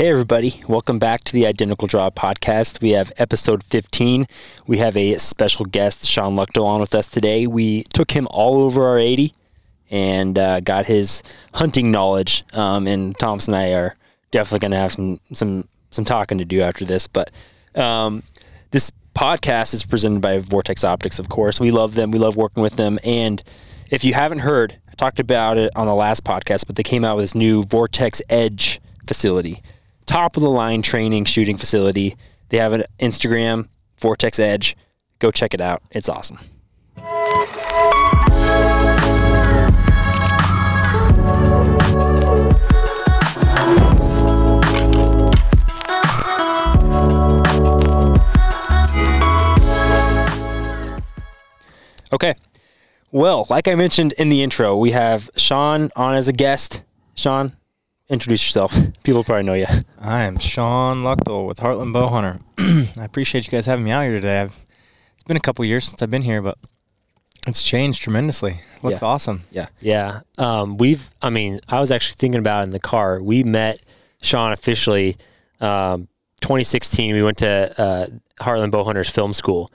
Hey, everybody. Welcome back to the Identical Draw podcast. We have episode 15. We have a special guest, Shawn Luchtel, on with us today. We took him all over our 80 and uh, got his hunting knowledge. Um, and Thomas and I are definitely going to have some, some, some talking to do after this. But um, this podcast is presented by Vortex Optics, of course. We love them, we love working with them. And if you haven't heard, I talked about it on the last podcast, but they came out with this new Vortex Edge facility top of the line training shooting facility. They have an Instagram, Vortex Edge. Go check it out. It's awesome. Okay. Well, like I mentioned in the intro, we have Shawn on as a guest. Shawn, introduce yourself. People probably know you. I am Shawn Luchtel with Heartland Bowhunter. I appreciate you guys having me out here today. I've, it's been a couple years since I've been here, but it's changed tremendously. Looks Yeah. awesome. Yeah. Yeah. Um, we've, I mean, I was actually thinking about it in the car. We met Shawn officially um, 2016. We went to uh, Heartland Bowhunters Film School.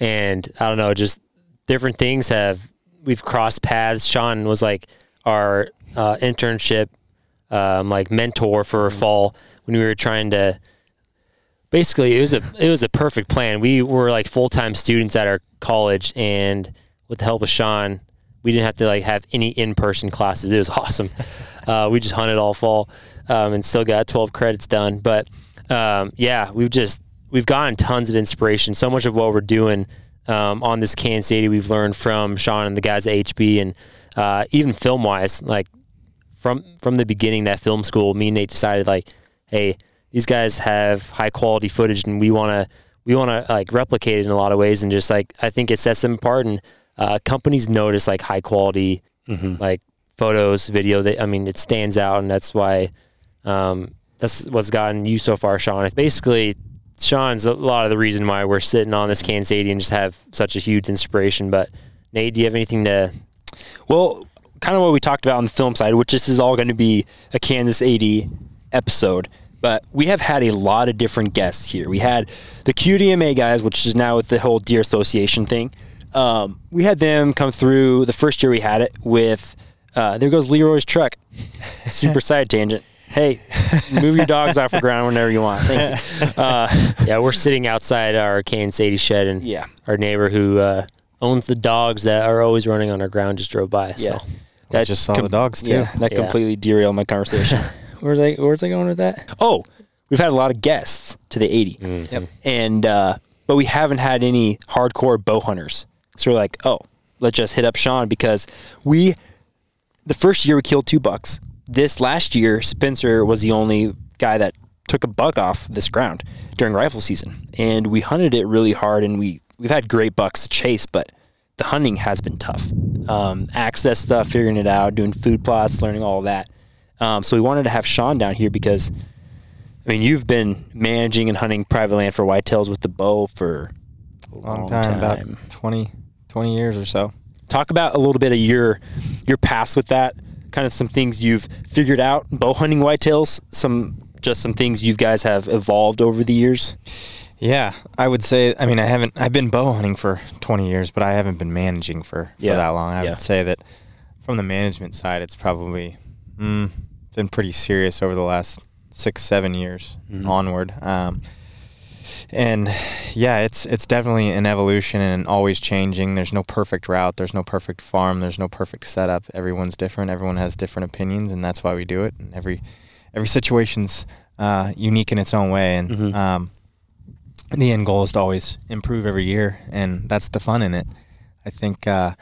And I don't know, just different things have, we've crossed paths. Shawn was like our uh, internship, um, like mentor for a fall when we were trying to, basically it was a it was a perfect plan. We were like full time students at our college, and with the help of Shawn, we didn't have to like have any in person classes. It was awesome. Uh, we just hunted all fall, um, and still got twelve credits done. But um, yeah, we've just we've gotten tons of inspiration. So much of what we're doing um, on this Kansas 80, we've learned from Shawn and the guys at HB, and uh, even film wise, like from from the beginning that film school, me and Nate decided like, hey, these guys have high quality footage, and we want to we want to like replicate it in a lot of ways, and just like I think it sets them apart, and uh, companies notice like high quality like photos, video. That I mean, it stands out, and that's why um, that's what's gotten you so far, Shawn. Basically, Shawn's a lot of the reason why we're sitting on this Kansas 80 and just have such a huge inspiration. But Nate, do you have anything to? Well, kind of what we talked about on the film side, which this is all going to be a Kansas 80 episode. But we have had a lot of different guests here. We had the QDMA guys, which is now with the whole Deer Association thing. Um, we had them come through the first year we had it with, uh, there goes Leroy's truck. Super side tangent. Hey, move your dogs off the ground whenever you want. Thank you. Uh, Yeah, we're sitting outside our Kansas 80 shed, and yeah. our neighbor who uh, owns the dogs that are always running on our ground just drove by. Yeah. So I just saw com- the dogs too. Yeah, that Yeah. completely derailed my conversation. where's I where's I going with that? Oh, we've had a lot of guests to the 80, Yep. and uh, but we haven't had any hardcore bow hunters. So we're like, oh, let's just hit up Shawn because we the first year we killed two bucks. This last year, Spencer was the only guy that took a buck off this ground during rifle season, and we hunted it really hard. And we we've had great bucks to chase, but the hunting has been tough. Um, access stuff, figuring it out, doing food plots, learning all that. Um, so we wanted to have Shawn down here because, I mean, you've been managing and hunting private land for whitetails with the bow for a Long time, about 20, 20 years or so. talk about a little bit of your your past with that kind of some things you've figured out bow hunting whitetails some just some things you guys have evolved over the years Yeah, I would say. I mean, I haven't. I've been bow hunting for 20 years, but I haven't been managing for, for Yeah, that long. I yeah. would say that from the management side, it's probably mm, been pretty serious over the last six, seven years Mhm. onward. Um, and yeah, it's it's definitely an evolution and always changing. There's no perfect route. There's no perfect farm. There's no perfect setup. Everyone's different. Everyone has different opinions, and that's why we do it. And every every situation's uh, unique in its own way. And Mhm. um, the end goal is to always improve every year, and that's the fun in it. I think uh,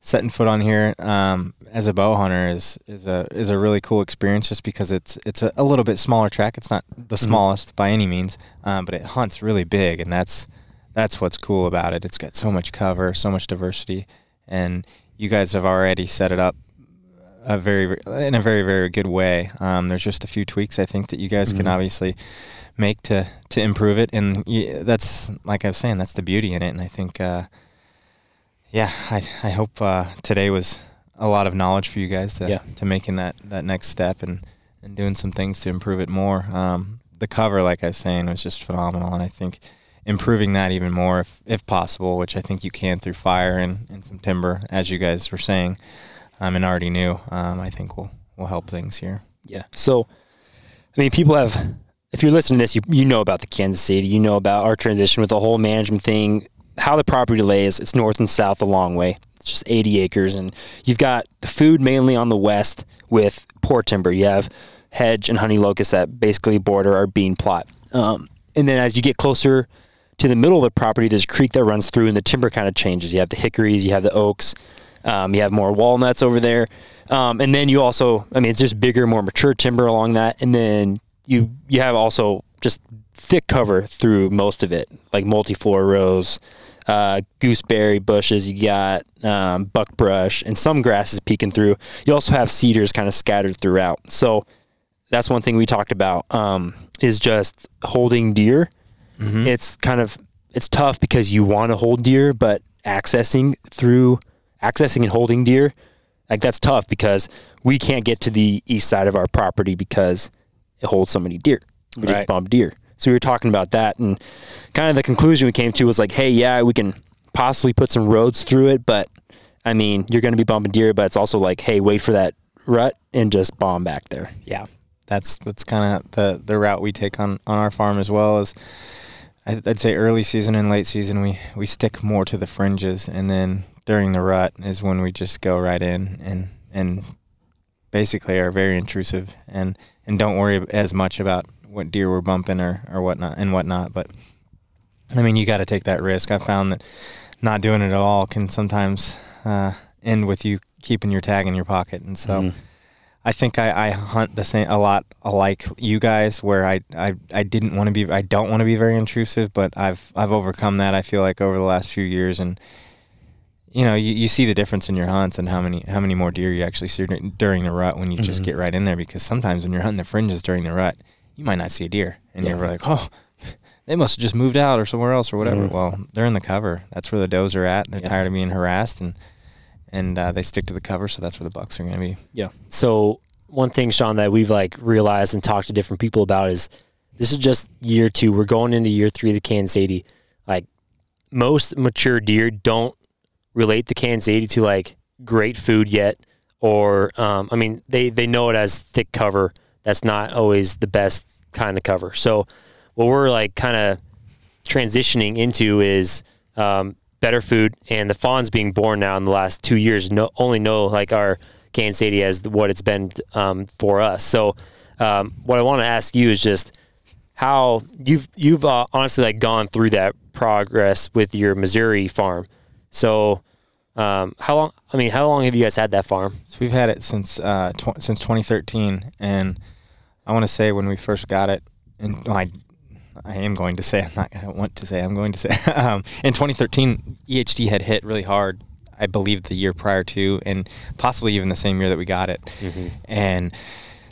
setting foot on here um, as a bow hunter is is a is a really cool experience, just because it's it's a, a little bit smaller track. It's not the Mhm. smallest by any means, um, but it hunts really big, and that's that's what's cool about it. It's got so much cover, so much diversity, and you guys have already set it up a very in a very very good way. Um, there's just a few tweaks I think that you guys can Mhm. obviously make to to improve it, and y that's like I was saying, that's the beauty in it. And I think, uh, yeah, I I hope uh, today was a lot of knowledge for you guys to Yeah. to making that that next step and and doing some things to improve it more. Um, the cover, like I was saying, was just phenomenal, and I think improving that even more if, if possible, which I think you can through fire and, and some timber, as you guys were saying, um, and already knew. Um, I think will will help things here. Yeah. So, I mean, people have. If you're listening to this, you you know about the Kansas 80. You know about our transition with the whole management thing. How the property lays. It's north and south a long way. It's just 80 acres, and you've got the food mainly on the west with poor timber. You have hedge and honey locust that basically border our bean plot. Um, and then as you get closer to the middle of the property, there's a creek that runs through, and the timber kind of changes. You have the hickories, you have the oaks, um, you have more walnuts over there, um, and then you also, I mean, it's just bigger, more mature timber along that, and then you you have also just thick cover through most of it, like multiflora rose, uh, gooseberry bushes. You got um, buckbrush and some grasses peeking through. You also have cedars kind of scattered throughout. So that's one thing we talked about um, is just holding deer. Mm-hmm. It's kind of it's tough because you want to hold deer, but accessing through accessing and holding deer, like that's tough because we can't get to the east side of our property because it holds so many deer. We just Right. bump deer. So we were talking about that, and kind of the conclusion we came to was like, hey, yeah, we can possibly put some roads through it, but I mean, you're going to be bumping deer, but it's also like, hey, wait for that rut and just bomb back there. Yeah, that's that's kind of the the route we take on on our farm as well as I'd I'd say early season and late season we we stick more to the fringes and then during the rut is when we just go right in and and basically are very intrusive and and don't worry as much about what deer we're bumping or or whatnot and whatnot but I mean you got to take that risk I found that not doing it at all can sometimes uh, end with you keeping your tag in your pocket and so Mhm. I think I, I hunt the same a lot like you guys, where I, I, I didn't want to be I don't want to be very intrusive, but I've I've overcome that. I feel like over the last few years, and you know you, you see the difference in your hunts and how many how many more deer you actually see during the rut when you just Mhm. get right in there. Because sometimes when you're hunting the fringes during the rut, you might not see a deer, and you're like, oh, they must have just moved out or somewhere else or whatever. Mhm. Well, they're in the cover. That's where the does are at. They're Yeah. tired of being harassed and. And uh, they stick to the cover, so that's where the bucks are going to be. Yeah. So one thing, Shawn, that we've like realized and talked to different people about is this is just year two. We're going into year three of the Kansas 80. Like most mature deer don't relate the Kansas 80 to like great food yet, or um, I mean they they know it as thick cover. That's not always the best kind of cover. So what we're like kind of transitioning into is um, better food, and the fawns being born now in the last two years no, only know like our Kansas 80 as what it's been um, for us. So um, what I want to ask you is just how you've you've uh, honestly like gone through that progress with your Missouri farm. So um, how long? I mean, how long have you guys had that farm? So we've had it since uh, tw- since 2013, and I want to say when we first got it, and well, I I am going to say I'm not. I don't want to say I'm going to say um, in 2013 EHD had hit really hard. I believe the year prior to, and possibly even the same year that we got it, and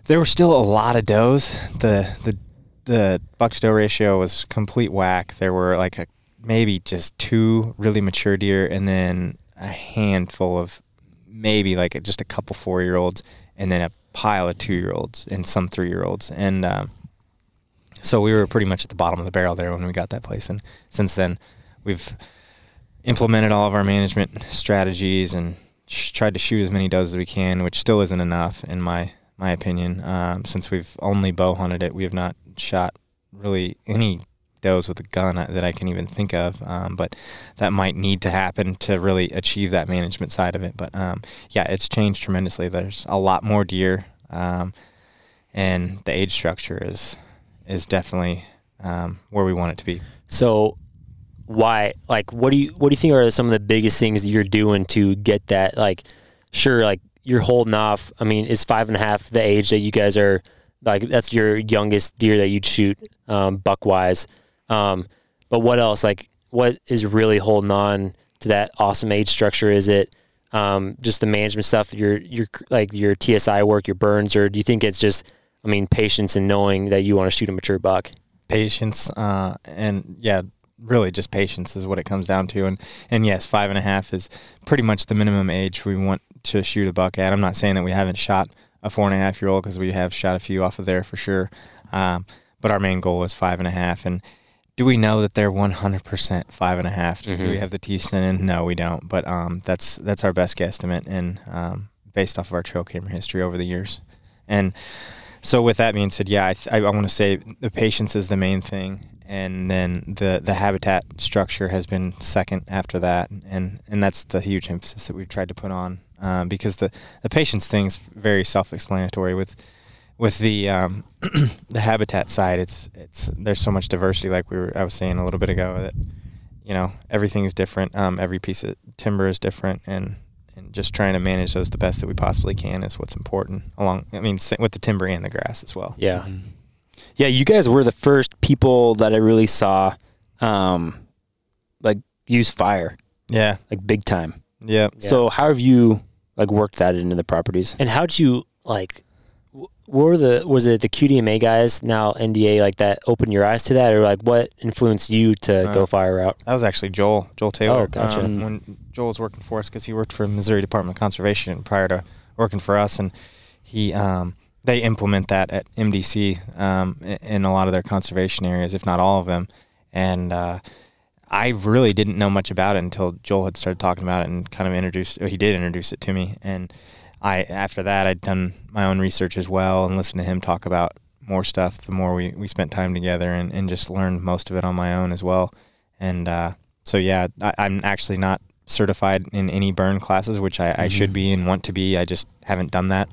there were still a lot of does. The the the buck to doe ratio was complete whack. There were like a, maybe just two really mature deer, and then a handful of maybe like just a couple four year olds, and then a pile of two year olds and some three year olds, and um, so we were pretty much at the bottom of the barrel there when we got that place. And since then, we've implemented all of our management strategies and sh- tried to shoot as many does as we can, which still isn't enough in my my opinion. Um, since we've only bow hunted it, we have not shot really any does with a gun that I can even think of. Um, but that might need to happen to really achieve that management side of it. But um, yeah, it's changed tremendously. There's a lot more deer, um, and the age structure is is definitely um, where we want it to be. So why like what do you what do you think are some of the biggest things that you're doing to get that like sure like you're holding off i mean is five and a half the age that you guys are like that's your youngest deer that you'd shoot um, buck wise um, but what else like what is really holding on to that awesome age structure is it um, just the management stuff your your like your tsi work your burns or do you think it's just i mean patience and knowing that you want to shoot a mature buck patience uh, and yeah really just patience is what it comes down to and and yes five and a half is pretty much the minimum age we want to shoot a buck at i'm not saying that we haven't shot a four and a half year old because we have shot a few off of there for sure. Um, but our main goal is five and a half. And do we know that they're 100% five and a half? Do Mhm. we have the teeth in? No, we don't. But um, that's that's our best guesstimate, and um, based off of our trail camera history over the years. And so, with that being said, yeah, I, th- I, I want to say the patience is the main thing, and then the the habitat structure has been second after that, and and that's the huge emphasis that we've tried to put on uh, because the the patience thing's very self-explanatory with with the um, the habitat side. It's it's there's so much diversity, like we were I was saying a little bit ago that you know everything is different. Um, every piece of timber is different, and and just trying to manage those the best that we possibly can is what's important. Along, I mean, with the timber and the grass as well. Yeah. Mm-hmm. Yeah, you guys were the first people that I really saw, um, like use fire, Yeah, like big time. yeah. Yeah. So how have you like worked that into the properties? And how'd you like? What were the was it the QDMA guys now NDA like that opened your eyes to that or like what influenced you to Uh, go fire route? That was actually Joel, Joel Taylor. Oh, gotcha. Um, when Joel was working for us, because he worked for Missouri Department of Conservation prior to working for us, and he um, they implement that at MDC um, in a lot of their conservation areas, if not all of them. And uh, I really didn't know much about it until Joel had started talking about it and kind of introduced. He did introduce it to me, and I after that I'd done my own research as well and listened to him talk about more stuff. The more we, we spent time together and, and just learned most of it on my own as well. And uh, so yeah, I, I'm actually not certified in any burn classes, which I, I should be and want to be. I just haven't done that.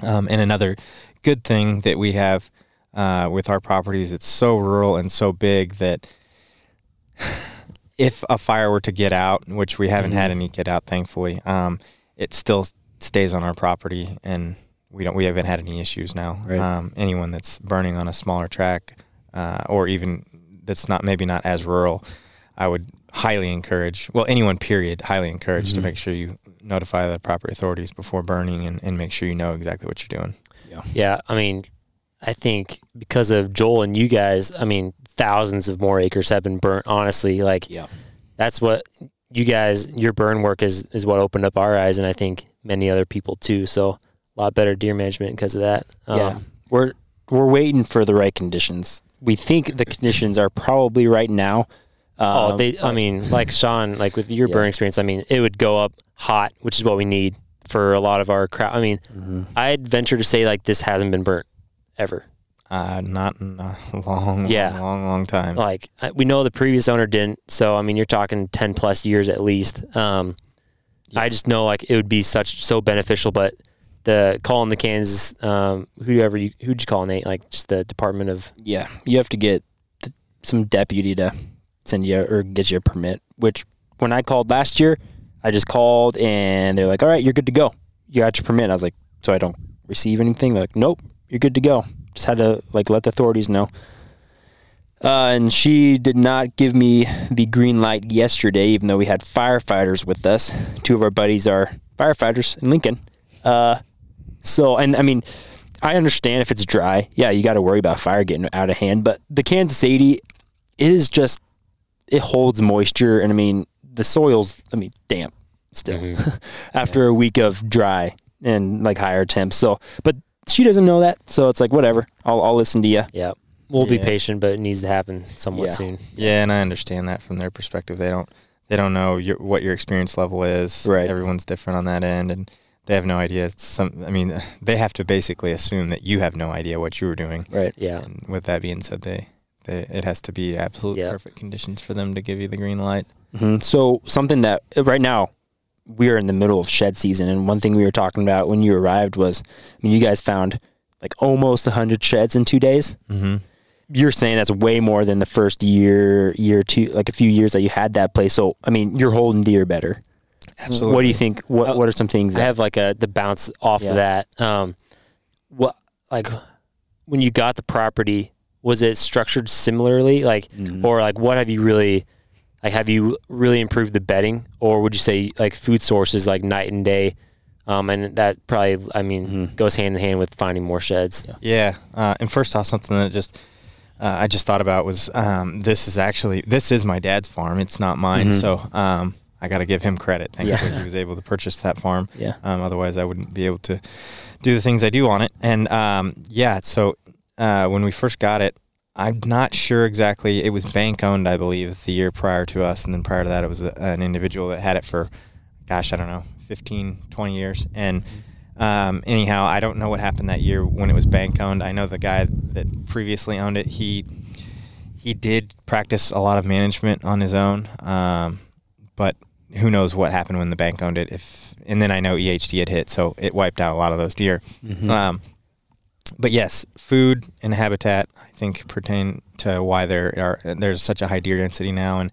Um, and another good thing that we have uh, with our properties, it's so rural and so big that if a fire were to get out, which we haven't had any get out, thankfully, um, it still stays on our property, and we don't we haven't had any issues now. Right. Um, anyone that's burning on a smaller track, uh, or even that's not maybe not as rural, I would highly encourage. Well, anyone period, highly encourage to Mhm. make sure you notify the proper authorities before burning, and, and make sure you know exactly what you're doing. Yeah, Yeah, I mean, I think because of Joel and you guys, I mean, thousands of more acres have been burnt. Honestly, like Yeah. that's what you guys, your burn work is is what opened up our eyes, and I think many other people too. So a lot better deer management because of that. yeah, Um, we're we're waiting for the right conditions. We think the conditions are probably right now. oh, Um, they. I mean, like Shawn, like with your Yeah. burn experience, I mean, it would go up hot, which is what we need for a lot of our crowd. I mean, Mhm. I'd venture to say like this hasn't been burnt ever. Uh, not in a long, Yeah. long, long, long time. like we know the previous owner didn't so i mean you're talking 10 plus years at least um i just know like it would be such so beneficial but the calling the kansas um whoever you who'd you call nate like just the department of Yeah, you have to get th- some deputy to send you or get you a permit. Which when I called last year, I just called and they're like, "All right, you're good to go. You got your permit." I was like, "So I don't receive anything?" They're like, "Nope, you're good to go." Just had to like let the authorities know. Uh, and she did not give me the green light yesterday, even though we had firefighters with us. Two of our buddies are firefighters in Lincoln. Uh, so, and I mean, I understand if it's dry. Yeah, you got to worry about fire getting out of hand. But the Kansas 80 it is just, it holds moisture. And I mean, the soil's, I mean, damp still after a week of dry and like higher temps. So, but she doesn't know that. So it's like, whatever. I'll, I'll listen to you. yeah we'll be patient but it needs to happen somewhat Yeah. soon Yeah, and I understand that from their perspective. They don't they don't know your, what your experience level is. Right. Everyone's different on that end, and they have no idea. It's some. I mean, they have to basically assume that you have no idea what you were doing. Right. yeah And with that being said, they, they it has to be absolute Yeah. perfect conditions for them to give you the green light. hmm So something that right now we are in the middle of shed season, and one thing we were talking about when you arrived was, I mean, you guys found like almost hundred sheds in two days. Mm-hmm. You're saying that's way more than the first year, year two, like a few years that you had that place. So I mean, you're holding deer better. Absolutely. What do you think? What Uh, What are some things I that? have like a the bounce off Yeah. of that. Um, what like when you got the property, was it structured similarly? Like, Mhm. or like what have you really like? Have you really improved the bedding, or would you say like food sources like night and day? Um, and that probably, I mean, Mhm. goes hand in hand with finding more sheds. Yeah, uh, and first off, something that just uh, I just thought about was um, this is actually this is my dad's farm. It's not mine. Mhm. So um, I got to give him credit. Thankfully, he was able to purchase that farm. Yeah. Um, otherwise, I wouldn't be able to do the things I do on it. And um, yeah, so uh, when we first got it, I'm not sure exactly. It was bank owned, I believe, the year prior to us, and then prior to that, it was a, an individual that had it for, gosh, I don't know, 15, 20 years. And um, anyhow, I don't know what happened that year when it was bank owned. I know the guy that previously owned it. He he did practice a lot of management on his own, um, but who knows what happened when the bank owned it? If and then I know EHD had hit, so it wiped out a lot of those deer. Mm-hmm. Um, but yes, food and habitat I think pertain to why there are there's such a high deer density now. And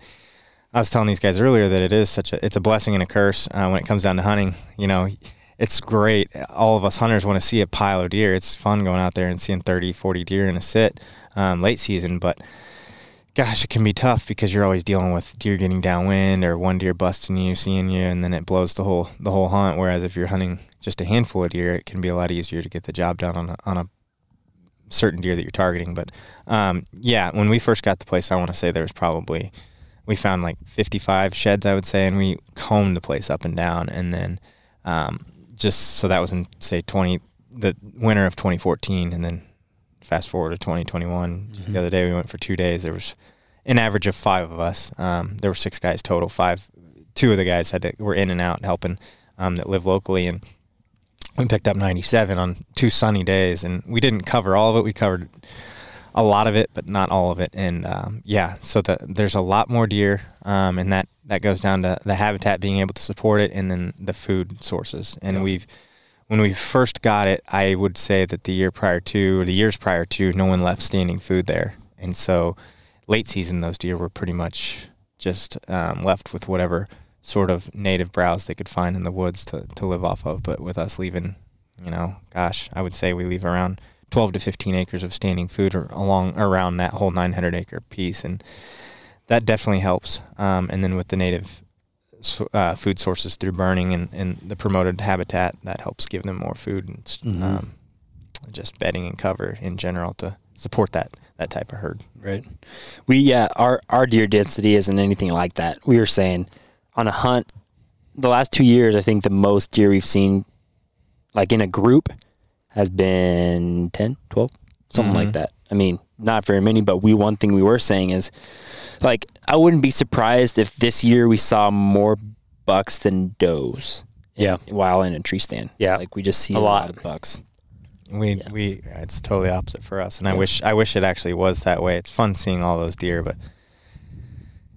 I was telling these guys earlier that it is such a it's a blessing and a curse uh, when it comes down to hunting. You know, it's great. All of us hunters want to see a pile of deer. It's fun going out there and seeing 30, 40 deer in a sit um, late season, but gosh, it can be tough because you're always dealing with deer getting downwind or one deer busting you, seeing you, and then it blows the whole the whole hunt. Whereas if you're hunting just a handful of deer, it can be a lot easier to get the job done on a, on a certain deer that you're targeting. But um, yeah, when we first got the place, I want to say there was probably we found like 55 sheds, I would say, and we combed the place up and down, and then um, just so that was in say 20 the winter of 2014, and then fast forward to 2021. Just Mm-hmm. the other day, we went for two days. There was an average of five of us. Um, there were six guys total. Five, two of the guys had to were in and out helping um, that live locally, and we picked up 97 on two sunny days. And we didn't cover all of it. We covered a lot of it, but not all of it. And um, yeah, so the, there's a lot more deer, um, and that that goes down to the habitat being able to support it, and then the food sources. And we've when we first got it, I would say that the year prior to, or the years prior to, no one left standing food there, and so late season those deer were pretty much just um, left with whatever sort of native browse they could find in the woods to, to live off of. But with us leaving, you know, gosh, I would say we leave around 12 to 15 acres of standing food or along around that whole 900 acre piece, and that definitely helps. Um, and then with the native uh, food sources through burning and, and the promoted habitat, that helps give them more food and Mhm. um, just bedding and cover in general to support that that type of herd. Right. We yeah, our our deer density isn't anything like that. We were saying on a hunt the last 2 years I think the most deer we've seen like in a group has been 10, 12, something like Mhm. that. I mean, not very many, but we one thing we were saying is like I wouldn't be surprised if this year we saw more bucks than does. Yeah. While in a tree stand. Yeah. Like we just see A a, lot. lot of bucks. We Yeah. we it's totally opposite for us, and I wish I wish it actually was that way. It's fun seeing all those deer, but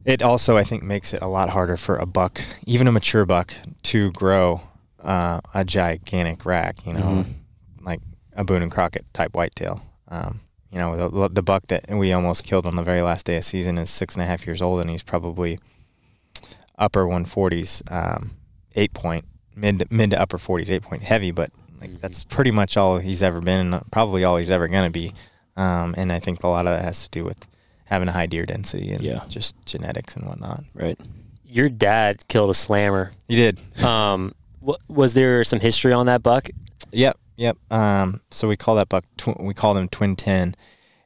it also I think makes it a lot harder for a buck, even a mature buck, to grow uh, a gigantic rack. You know, Mhm. like a Boone and Crockett type whitetail. Um, you know, the, the buck that we almost killed on the very last day of season is six and a half years old, and he's probably upper 140s, um, eight point, mid to, mid to upper 40s, eight point heavy, but like Mhm. that's pretty much all he's ever been, and probably all he's ever gonna be. Um, and I think a lot of that has to do with having a high deer density and Yeah. just genetics and whatnot. Right. Your dad killed a slammer. You did. Um, wa- was there some history on that buck? Yep, yep. Um, so we call that buck. Tw- we called him Twin Ten,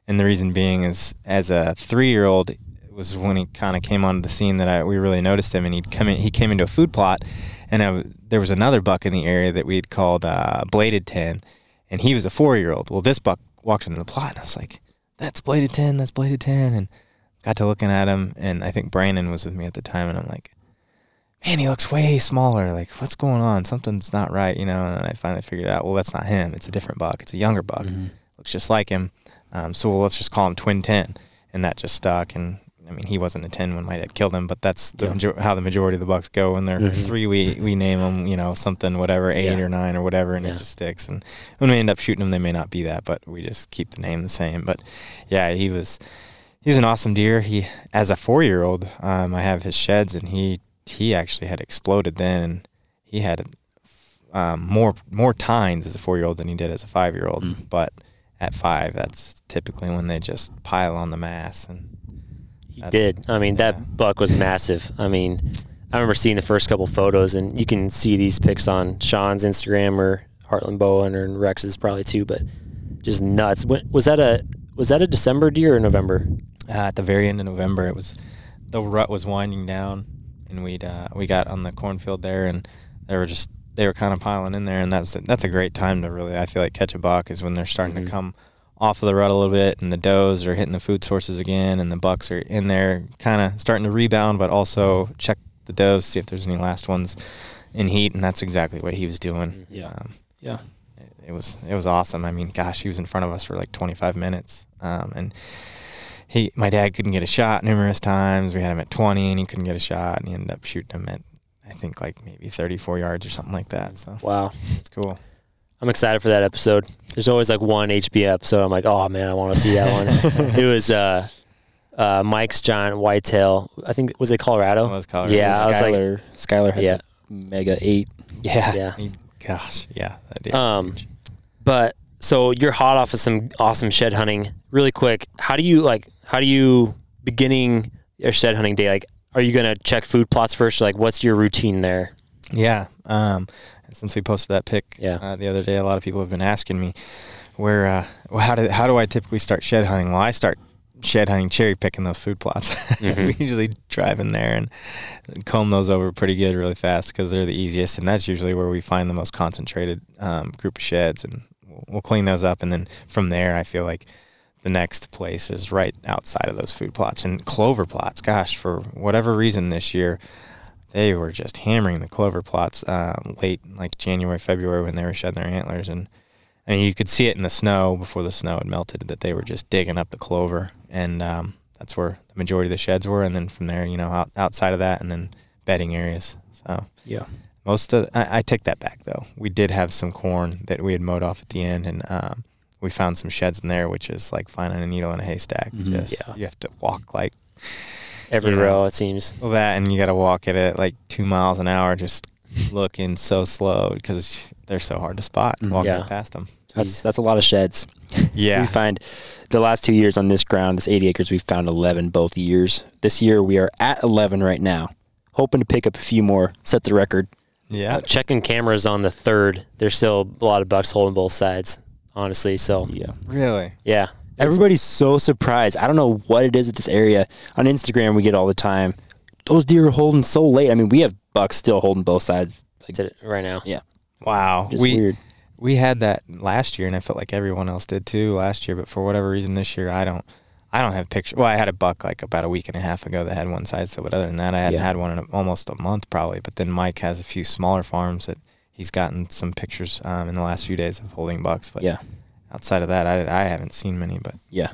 and the reason being is as a three-year-old was when he kind of came onto the scene that I we really noticed him, and he'd come in. He came into a food plot, and I there was another buck in the area that we'd called uh, Bladed Ten, and he was a four-year-old. Well, this buck walked into the plot, and I was like, "That's Bladed Ten. That's Bladed 10. and got to looking at him, and I think Brandon was with me at the time, and I'm like. Man, he looks way smaller. Like, what's going on? Something's not right, you know. And then I finally figured out, well, that's not him. It's a different buck. It's a younger buck. Mhm. Looks just like him. Um, so well, let's just call him Twin Ten, and that just stuck. And I mean, he wasn't a ten when my dad killed him, but that's the Yeah. major- how the majority of the bucks go. When they're Mhm. three, we we name them, you know, something whatever, eight Yeah. or nine or whatever, and Yeah. it just sticks. And when we end up shooting them, they may not be that, but we just keep the name the same. But yeah, he was he's an awesome deer. He as a four year old, um, I have his sheds, and he he actually had exploded then. And he had um, more more tines as a four year old than he did as a five year old. Mm. But at five, that's typically when they just pile on the mass. And He did. I mean, that buck was massive. I mean, I remember seeing the first couple photos, and you can see these pics on Shawn's Instagram or Heartland Bowhunter or Rex's probably too. But just nuts. Was that a was that a December deer or November? uh, at the very end of November, it was the rut was winding down, and we'd uh, we got on the cornfield there, and they were just they were kind of piling in there, and that's that's a great time to really I feel like catch a buck is when they're starting Mhm. to come off of the rut a little bit, and the does are hitting the food sources again, and the bucks are in there, kind of starting to rebound, but also check the does, see if there's any last ones in heat, and that's exactly what he was doing. Yeah. Um, Yeah. it, it was it was awesome. I mean, gosh, he was in front of us for like 25 minutes, um, and he my dad couldn't get a shot numerous times. We had him at 20, and he couldn't get a shot, and he ended up shooting him at I think like maybe 34 yards or something like that. So Wow. it's cool. I'm excited for that episode. There's always like one HB episode. I'm like, oh man, I want to see that one. it was uh, uh, Mike's giant whitetail. I think was it Colorado? It was Colorado. Yeah, I was like- Skylar, Skylar had Yeah. the mega eight. yeah, Yeah. He- gosh, yeah. That deer Um, huge. But so you're hot off of some awesome shed hunting. Really quick, how do you like? How do you beginning your shed hunting day? Like, are you gonna check food plots first? Like, what's your routine there? Yeah. Um, since we posted that pic Yeah. uh, the other day, a lot of people have been asking me where, uh, well, how do how do I typically start shed hunting? Well, I start shed hunting, cherry picking those food plots. Mhm. we usually drive in there and comb those over pretty good, really fast because they're the easiest, and that's usually where we find the most concentrated um, group of sheds, and we'll, we'll clean those up, and then from there, I feel like. The next place is right outside of those food plots and clover plots. Gosh, for whatever reason this year, they were just hammering the clover plots um, late, like January, February, when they were shedding their antlers, and I mean you could see it in the snow before the snow had melted that they were just digging up the clover, and um, that's where the majority of the sheds were, and then from there, you know, out, outside of that, and then bedding areas. So Yeah. most of I, I take that back though. We did have some corn that we had mowed off at the end, and um, we found some sheds in there, which is like finding a needle in a haystack. Mhm. Just Yeah. you have to walk like Every You know. row, it seems. well, that, and you got to walk at it like two miles an hour, just looking so slow because they're so hard to spot Mhm. walking Yeah. right past them. That's that's a lot of sheds. Yeah. we find the last two years on this ground, this 80 acres, we found 11 both years. This year we are at 11 right now. Hoping to pick up a few more, set the record. yeah, Uh, checking cameras on the third. There's still a lot of bucks holding both sides. Honestly, so Yeah. really. yeah. Everybody's so surprised. I don't know what it is at this area. On Instagram, we get all the time. Those deer are holding so late. I mean, we have bucks still holding both sides. Did it right now. Yeah. Wow, Just we weird. we had that last year, and I felt like everyone else did too last year. But for whatever reason, this year I don't. I don't have pictures. Well, I had a buck like about a week and a half ago that had one side so, but other than that, I hadn't Yeah. had one in a, almost a month probably. But then Mike has a few smaller farms that he's gotten some pictures um, in the last few days of holding bucks. But Yeah. outside of that, I, I haven't seen many. But Yeah.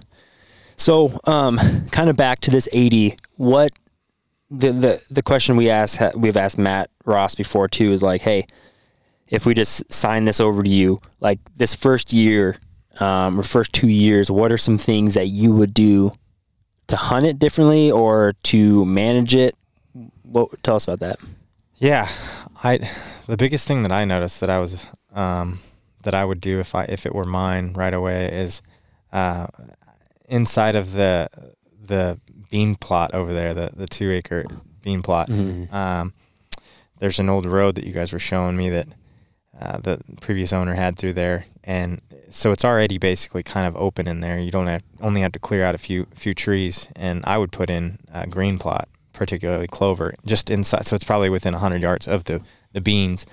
So, um, kind of back to this 80. What the the the question we asked we've asked Matt Ross before too is like, hey, if we just sign this over to you, like this first year, um, or first two years, what are some things that you would do to hunt it differently or to manage it? What tell us about that? Yeah, I the biggest thing that I noticed that I was um, that I would do if I if it were mine right away is uh, inside of the the bean plot over there, the the two acre bean plot. Mhm. Um, there's an old road that you guys were showing me that uh, the previous owner had through there, and so it's already basically kind of open in there. You don't have only have to clear out a few few trees, and I would put in a green plot, particularly clover, just inside. So it's probably within hundred yards of the the beans,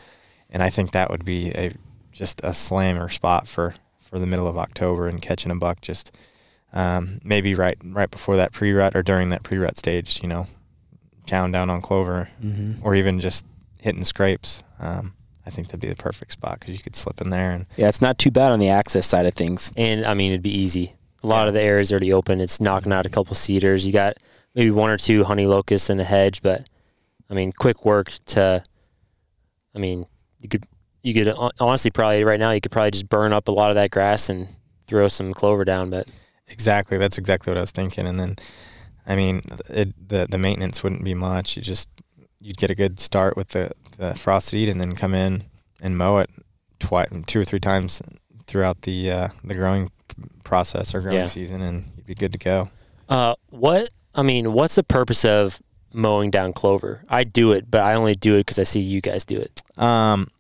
and I think that would be a just a slammer spot for for the middle of October and catching a buck just um, maybe right right before that pre rut or during that pre rut stage. You know, chowing down on clover Mm-hmm. or even just hitting scrapes. Um, I think that'd be the perfect spot because you could slip in there and Yeah, it's not too bad on the access side of things. And I mean, it'd be easy. A lot of the area's already open. It's knocking out a couple cedars. You got maybe one or two honey locusts in a hedge, but I mean, quick work to. I mean, you could you could honestly probably right now you could probably just burn up a lot of that grass and throw some clover down. But exactly that's exactly what I was thinking. And then, I mean, it, the the maintenance wouldn't be much. You just you'd get a good start with the the frost seed and then come in and mow it twice, two or three times throughout the uh, the growing process or growing Yeah. season, and you'd be good to go. uh, what I mean, what's the purpose of mowing down clover? I do it, but I only do it because I see you guys do it. Um,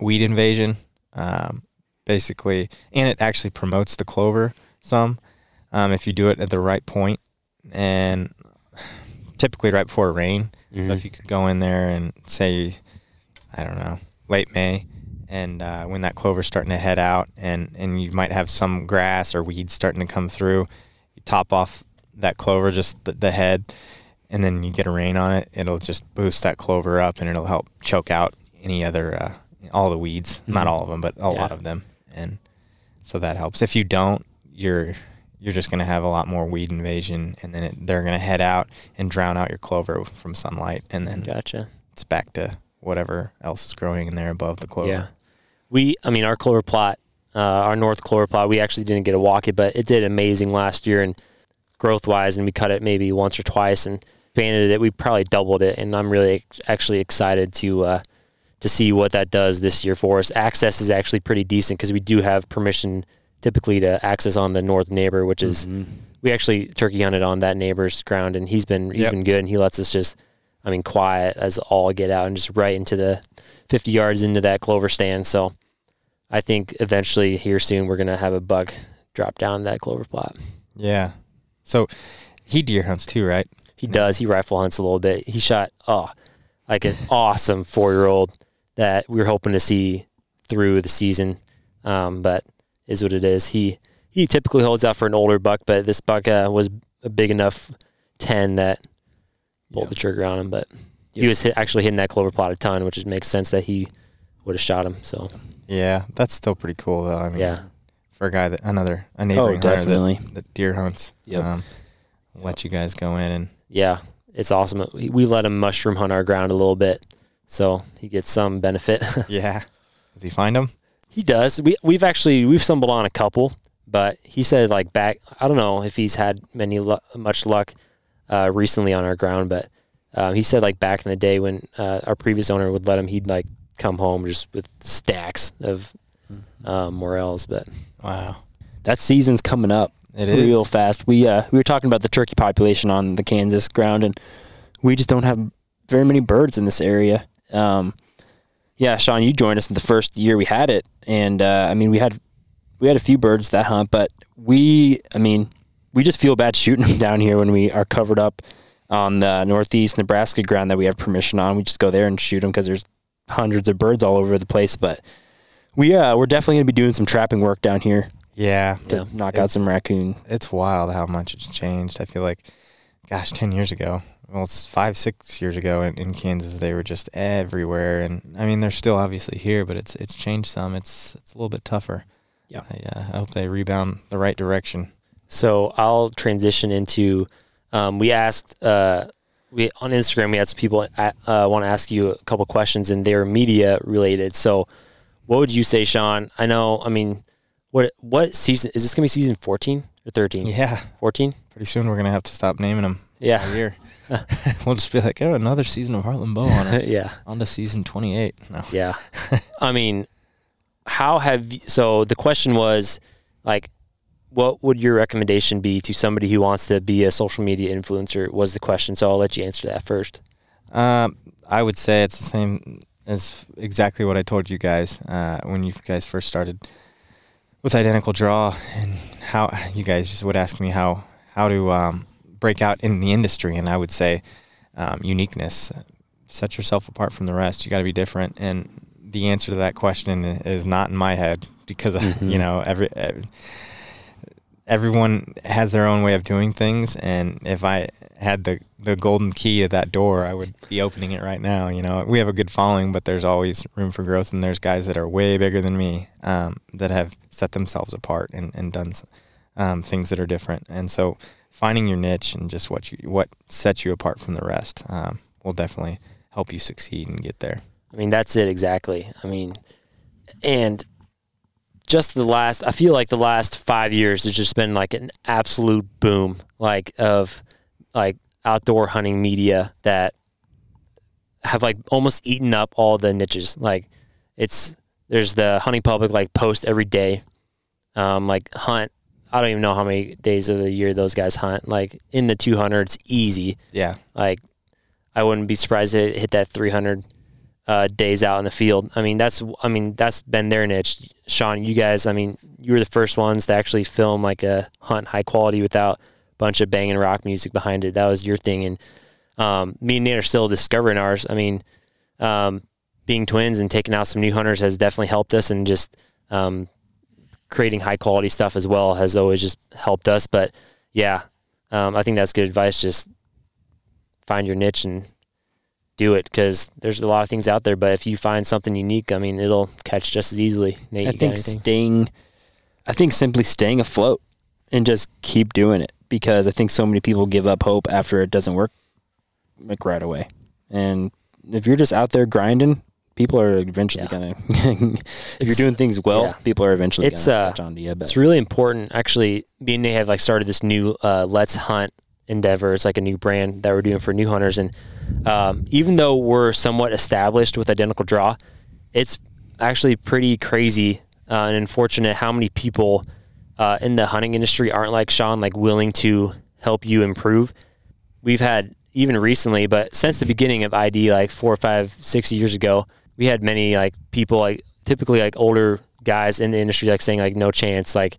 weed invasion, um, basically, and it actually promotes the clover some um, if you do it at the right point, and typically right before rain. So if you could go in there and say, I don't know, late May, and uh, when that clover's starting to head out, and and you might have some grass or weeds starting to come through, you top off that clover, just the, the head, and then you get a rain on it. It'll just boost that clover up, and it'll help choke out any other uh, all the weeds. Not Mhm. all of them, but a lot of them, and so that helps. If you don't, you're you're just going to have a lot more weed invasion, and then it, they're going to head out and drown out your clover from sunlight, and then Gotcha. it's back to whatever else is growing in there above the clover. Yeah. We, I mean, our clover plot, uh, our north clover plot, we actually didn't get to walk it, but it did amazing last year and growth wise. And we cut it maybe once or twice and expanded it. We probably doubled it. And I'm really actually excited to, uh, to see what that does this year for us. Access is actually pretty decent because we do have permission typically to access on the north neighbor, which is Mhm. we actually turkey hunted on that neighbor's ground, and he's been he's Yep. been good, and he lets us just, I mean, quiet as all get out and just right into the 50 yards into that clover stand. So I think eventually here soon we're gonna have a buck drop down that clover plot. Yeah. So he deer hunts too, right? He does. He rifle hunts a little bit. He shot oh, like an awesome four year old that we were hoping to see through the season, um, but is what it is. He he typically holds out for an older buck, but this buck uh, was a big enough ten that pulled Yep. the trigger on him. But he Yep. was hit, actually hitting that clover plot a ton, which makes sense that he would have shot him. So Yeah, that's still pretty cool though. I mean, yeah, for a guy that another a neighboring hunter Oh, definitely. that, that deer hunts, Yep. um, let you guys go in and yeah, it's awesome. We, let him mushroom hunt our ground a little bit, so he gets some benefit. yeah. Does he find them? He does. We we've actually we've stumbled on a couple, but he said like back. I don't know if he's had many lu- much luck uh, recently on our ground, but um, he said like back in the day when uh, our previous owner would let him, he'd like come home just with stacks of um, morels. But Wow, That season's coming up it is real fast. We uh we were talking about the turkey population on the Kansas ground, and we just don't have very many birds in this area. Um, yeah, Shawn, you joined us in the first year we had it, and uh, I mean we had we had a few birds that hunt, but we, I mean, we just feel bad shooting them down here when we are covered up on the northeast Nebraska ground that we have permission on. We just go there and shoot them because there's hundreds of birds all over the place. But we uh we're definitely gonna be doing some trapping work down here Yeah, to Yeah. knock out some raccoon. it's wild how much it's changed. I feel like, gosh, ten years ago, well, it's five, six years ago in, in Kansas, they were just everywhere, and I mean, they're still obviously here, but it's it's changed some. It's it's a little bit tougher. Yeah. I, uh, I hope they rebound the right direction. So I'll transition into. Um, we asked uh, we on Instagram. We had some people uh, want to ask you a couple questions, and they're media related. So, what would you say, Shawn? I know. I mean, what what season is this going to be? Season fourteen or thirteen? Yeah, Fourteen. pretty soon we're gonna have to stop naming them Yeah. year. we'll just be like, oh, another season of Heartland Bowhunter. yeah. on to season twenty eight. No. Yeah. I mean, how have you, so the question was like what would your recommendation be to somebody who wants to be a social media influencer was the question. So I'll let you answer that first. Um, I would say it's the same as exactly what I told you guys uh, when you guys first started with identical draw, and how you guys just would ask me how how to um, break out in the industry, and I would say um, uniqueness. Set yourself apart from the rest. You got to be different, and the answer to that question is not in my head because Mhm. you know every. every everyone has their own way of doing things and if i had the the golden key to that door i would be opening it right now you know. We have a good following but there's always room for growth and there's guys that are way bigger than me um, that have set themselves apart and, and done um, things that are different. And so finding your niche and just what you what sets you apart from the rest um, will definitely help you succeed and get there. I mean, that's it exactly. I mean, and just the last, I feel like the last five years has just been like an absolute boom, like of like outdoor hunting media that have like almost eaten up all the niches. Like it's there's the hunting public like post every day, um, like hunt. I don't even know how many days of the year those guys hunt. Like in the 200s, easy. yeah Like I wouldn't be surprised to hit that 300 uh, days out in the field. I mean, that's I mean that's been their niche. Shawn, you guys, I mean, you were the first ones to actually film like a hunt high quality without bunch of banging rock music behind it. That was your thing, and um, me and Nate are still discovering ours. I mean, um, being twins and taking out some new hunters has definitely helped us, and just um, creating high quality stuff as well has always just helped us. But yeah, um, I think that's good advice. Just find your niche and do it because there's a lot of things out there. But if you find something unique, I mean, it'll catch just as easily. Nate, I think staying, I think simply staying afloat and just keep doing it because I think so many people give up hope after it doesn't work like right away. And if you're just out there grinding, people are eventually Yeah. gonna. if you're doing things well, yeah. people are eventually It's, gonna uh, catch on to you. But It's really important. Actually, me and Nate have like started this new uh, Let's Hunt endeavor. It's like a new brand that we're doing for new hunters. And um, even though we're somewhat established with Identical Draw, it's actually pretty crazy uh, and unfortunate how many people uh, in the hunting industry aren't like Shawn, like willing to help you improve. We've had even recently, but since the beginning of ID, like four or five, six years ago, we had many like people like typically like older guys in the industry like saying like no chance, like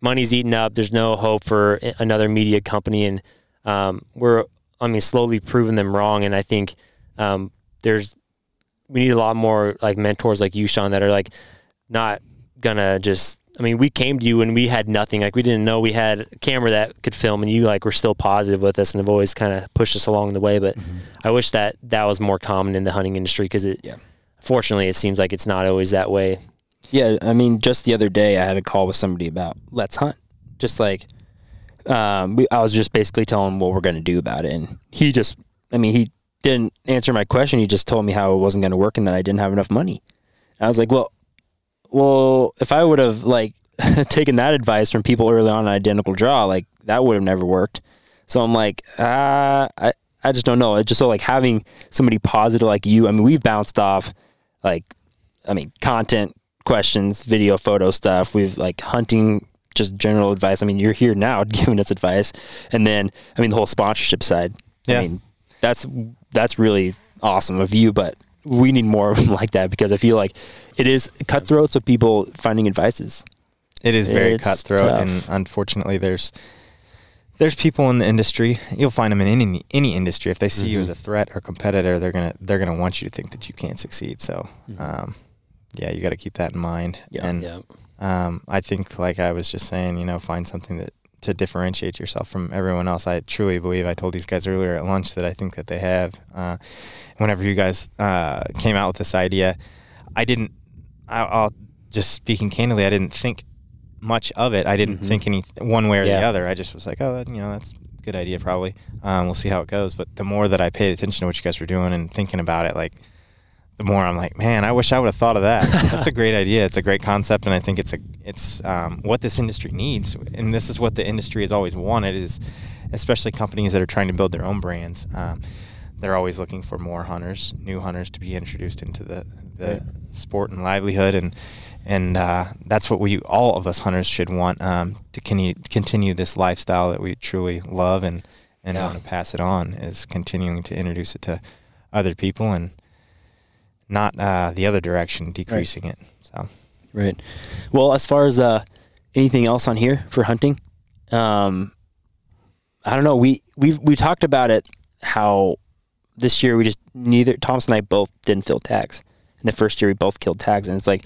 money's eaten up. There's no hope for another media company, and um, we're I mean slowly proving them wrong. And I think um, there's we need a lot more like mentors like you, Shawn, that are like not gonna just. I mean, we came to you and we had nothing. Like we didn't know we had a camera that could film, and you like were still positive with us and have always kind of pushed us along the way. But I wish that that was more common in the hunting industry because it. Yeah. Fortunately, it seems like it's not always that way. Yeah, I mean, just the other day I had a call with somebody about let's hunt. Just like, um, we, I was just basically telling him what we're going to do about it, and he just, I mean, he didn't answer my question. He just told me how it wasn't going to work and that I didn't have enough money. I was like, well, well, if I would have like taken that advice from people early on in Identical Draw, like that would have never worked. So I'm like, ah, I, I just don't know. It's just so like having somebody positive like you. I mean, we've bounced off like, I mean, content questions, video, photo stuff. We've like hunting, just general advice. I mean, you're here now giving us advice, and then I mean the whole sponsorship side. Yeah. I mean, that's that's really awesome of you, but we need more of them like that because I feel like it is cutthroat. So people finding advices. It is very It's cutthroat, tough. and unfortunately, there's there's people in the industry. You'll find them in any any industry. If they see you as Mm-hmm. a threat or competitor, they're gonna they're gonna want you to think that you can't succeed. So, um, yeah, you got to keep that in mind. Mm-hmm. Yeah. and Yeah. um, I think, like I was just saying, you know, find something that to differentiate yourself from everyone else. I truly believe. I told these guys earlier at lunch that I think that they have. Uh, whenever you guys uh, came out with this idea, I didn't. I, I'll just speaking candidly, I didn't think much of it. I didn't Mhm. think any one way or the other. I just was like, oh, you know, that's a good idea, probably. Um, we'll see how it goes. But the more that I paid attention to what you guys were doing and thinking about it, like the more I'm like, man, I wish I would have thought of that. That's a great idea. It's a great concept, and I think it's a it's um, what this industry needs, and this is what the industry has always wanted. Is especially companies that are trying to build their own brands. Um, they're always looking for more hunters, new hunters to be introduced into the the Right. sport and livelihood, and and uh, that's what we all of us hunters should want um, to continue continue this lifestyle that we truly love and and Yeah. want to pass it on. Is continuing to introduce it to other people and not uh, the other direction, decreasing it. So Right. Well, as far as uh, anything else on here for hunting, um, I don't know. We we we talked about it how this year we just neither Thomas and I both didn't fill tags. In the first year, we both killed tags, and it's like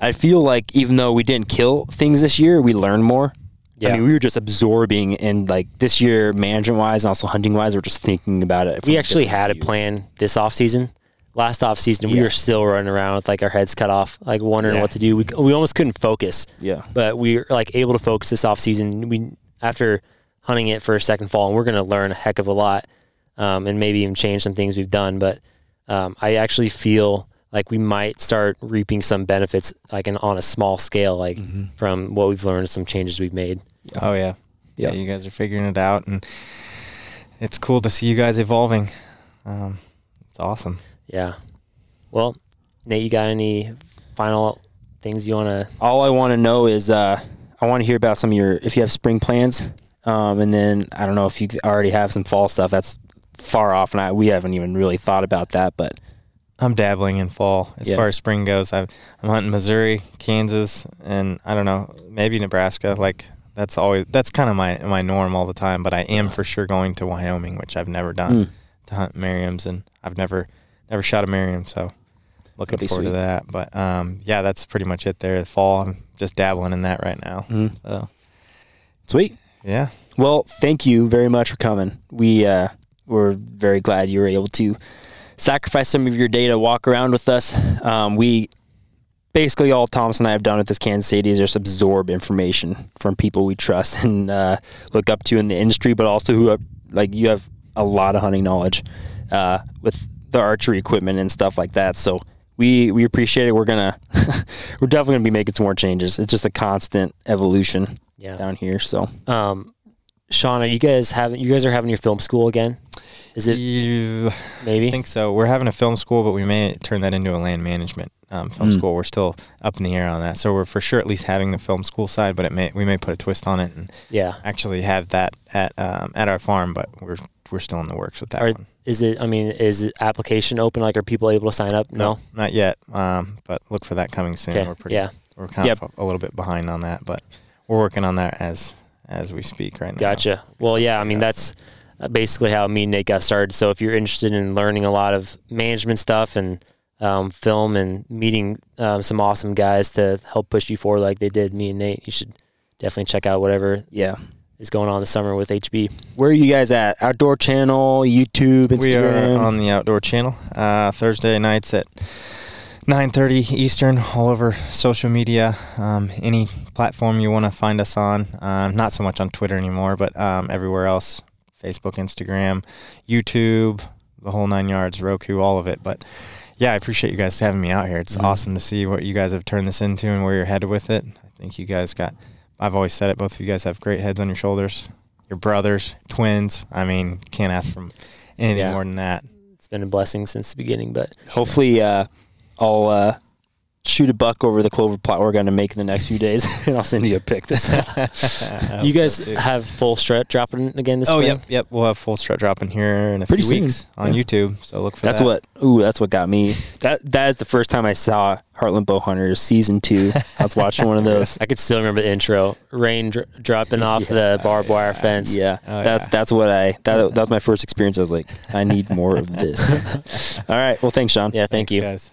I feel like even though we didn't kill things this year, we learned more. Yeah. I mean, we were just absorbing, and like this year, management wise and also hunting wise, we're just thinking about it. from we actually had a views. plan this off season. Last off season, we Yeah. were still running around with like our heads cut off, like wondering Yeah. what to do. We, we almost couldn't focus, Yeah. but we were like able to focus this off season. We after hunting it for a second fall, and we're going to learn a heck of a lot, um, and maybe even change some things we've done. But um, I actually feel like we might start reaping some benefits, like in, on a small scale, like Mm-hmm. from what we've learned, some changes we've made. oh yeah, yeah, Yeah. you guys are figuring it out, and it's cool to see you guys evolving. Um, it's awesome. Yeah. Well, Nate, you got any final things you want to? all I want to know is uh, I want to hear about some of your if you have spring plans, um, and then I don't know if you already have some fall stuff. That's far off, and I we haven't even really thought about that. But I'm dabbling in fall as Yeah. far as spring goes. I'm, I'm hunting Missouri, Kansas, and I don't know, maybe Nebraska. Like that's always that's kind of my my norm all the time. But I am for sure going to Wyoming, which I've never done Mm. to hunt Merriams, and I've never never shot a Merriam, so looking That'd forward to that. But um, yeah, that's pretty much it there. Fall, I'm just dabbling in that right now. Mm. So Sweet. yeah, Well, thank you very much for coming. We uh, we're very glad you were able to sacrifice some of your day to walk around with us. Um, we basically all Thomas and I have done at this Kansas 80 is just absorb information from people we trust and uh, look up to in the industry, but also who have, like you have a lot of hunting knowledge uh, with the archery equipment and stuff like that. So we we appreciate it. We're gonna we're definitely gonna be making some more changes. It's just a constant evolution Yeah. down here. So Um, Shawn, are you guys having? You guys are having your film school again? Is it You- maybe? I think so. We're having a film school, but we may turn that into a land management um, film Mm. school. We're still up in the air on that. So we're for sure at least having the film school side, but it may we may put a twist on it and yeah. actually have that at um, at our farm. But we're we're still in the works with that Are- one. Is it? I mean, is it application open? Like, are people able to sign up? No. not yet. Um, but look for that coming soon. Okay. We're pretty. Yeah. We're kind Yep. of a, a little bit behind on that, but we're working on that as as we speak right now. Gotcha. Well, yeah. I mean, that's uh, basically how me and Nate got started. So if you're interested in learning a lot of management stuff and um, film and meeting um, some awesome guys to help push you forward, like they did me and Nate, you should definitely check out whatever yeah. Is going on this summer with HB. Where are you guys at? Outdoor channel, YouTube, Instagram. We are on the outdoor channel uh, Thursday nights at 9:30 Eastern, all over social media, um, any platform you want to find us on. Um, not so much on Twitter anymore, but um, everywhere else: Facebook, Instagram, YouTube, the whole nine yards, Roku, all of it. But yeah, I appreciate you guys having me out here. It's Mhm. awesome to see what you guys have turned this into and where you're headed with it. I think you guys got. I've always said it. Both of you guys have great heads on your shoulders. Your brothers, twins. I mean, can't ask for anything Yeah. more than that. It's been a blessing since the beginning, but Hopefully, uh, I'll uh, shoot a buck over the clover plot we're going to make in the next few days, and I'll send you a pic this time. you guys have full strut dropping again this Oh, spring? yep, yep. We'll have full strut dropping here in a Pretty few soon. weeks on Yeah. YouTube. So look for That's that. what. Ooh, that's what got me. That that is the first time I saw Heartland Bowhunters season two. I was watching one of those. I could still remember the intro. Rain dr- dropping off the barbed wire fence. Yeah, Oh, that's yeah. that's what I that that was my first experience. I was like, I need more of this. All right. Well, thanks, Shawn. Yeah, thank Thanks, you. guys.